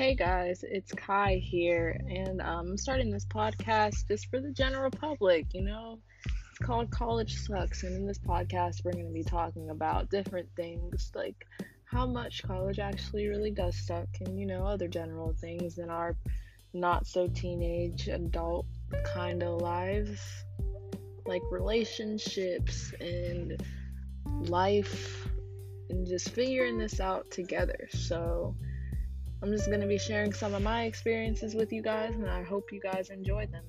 Hey guys, it's Kai here, and I'm starting this podcast just for the general public. You know, it's called College Sucks, and in this podcast, we're going to be talking about different things like how much college actually really does suck, and you know, other general things in our not so teenage adult kind of lives, like relationships and life, and just figuring this out together. So, I'm just going to be sharing some of my experiences with you guys, and I hope you guys enjoy them.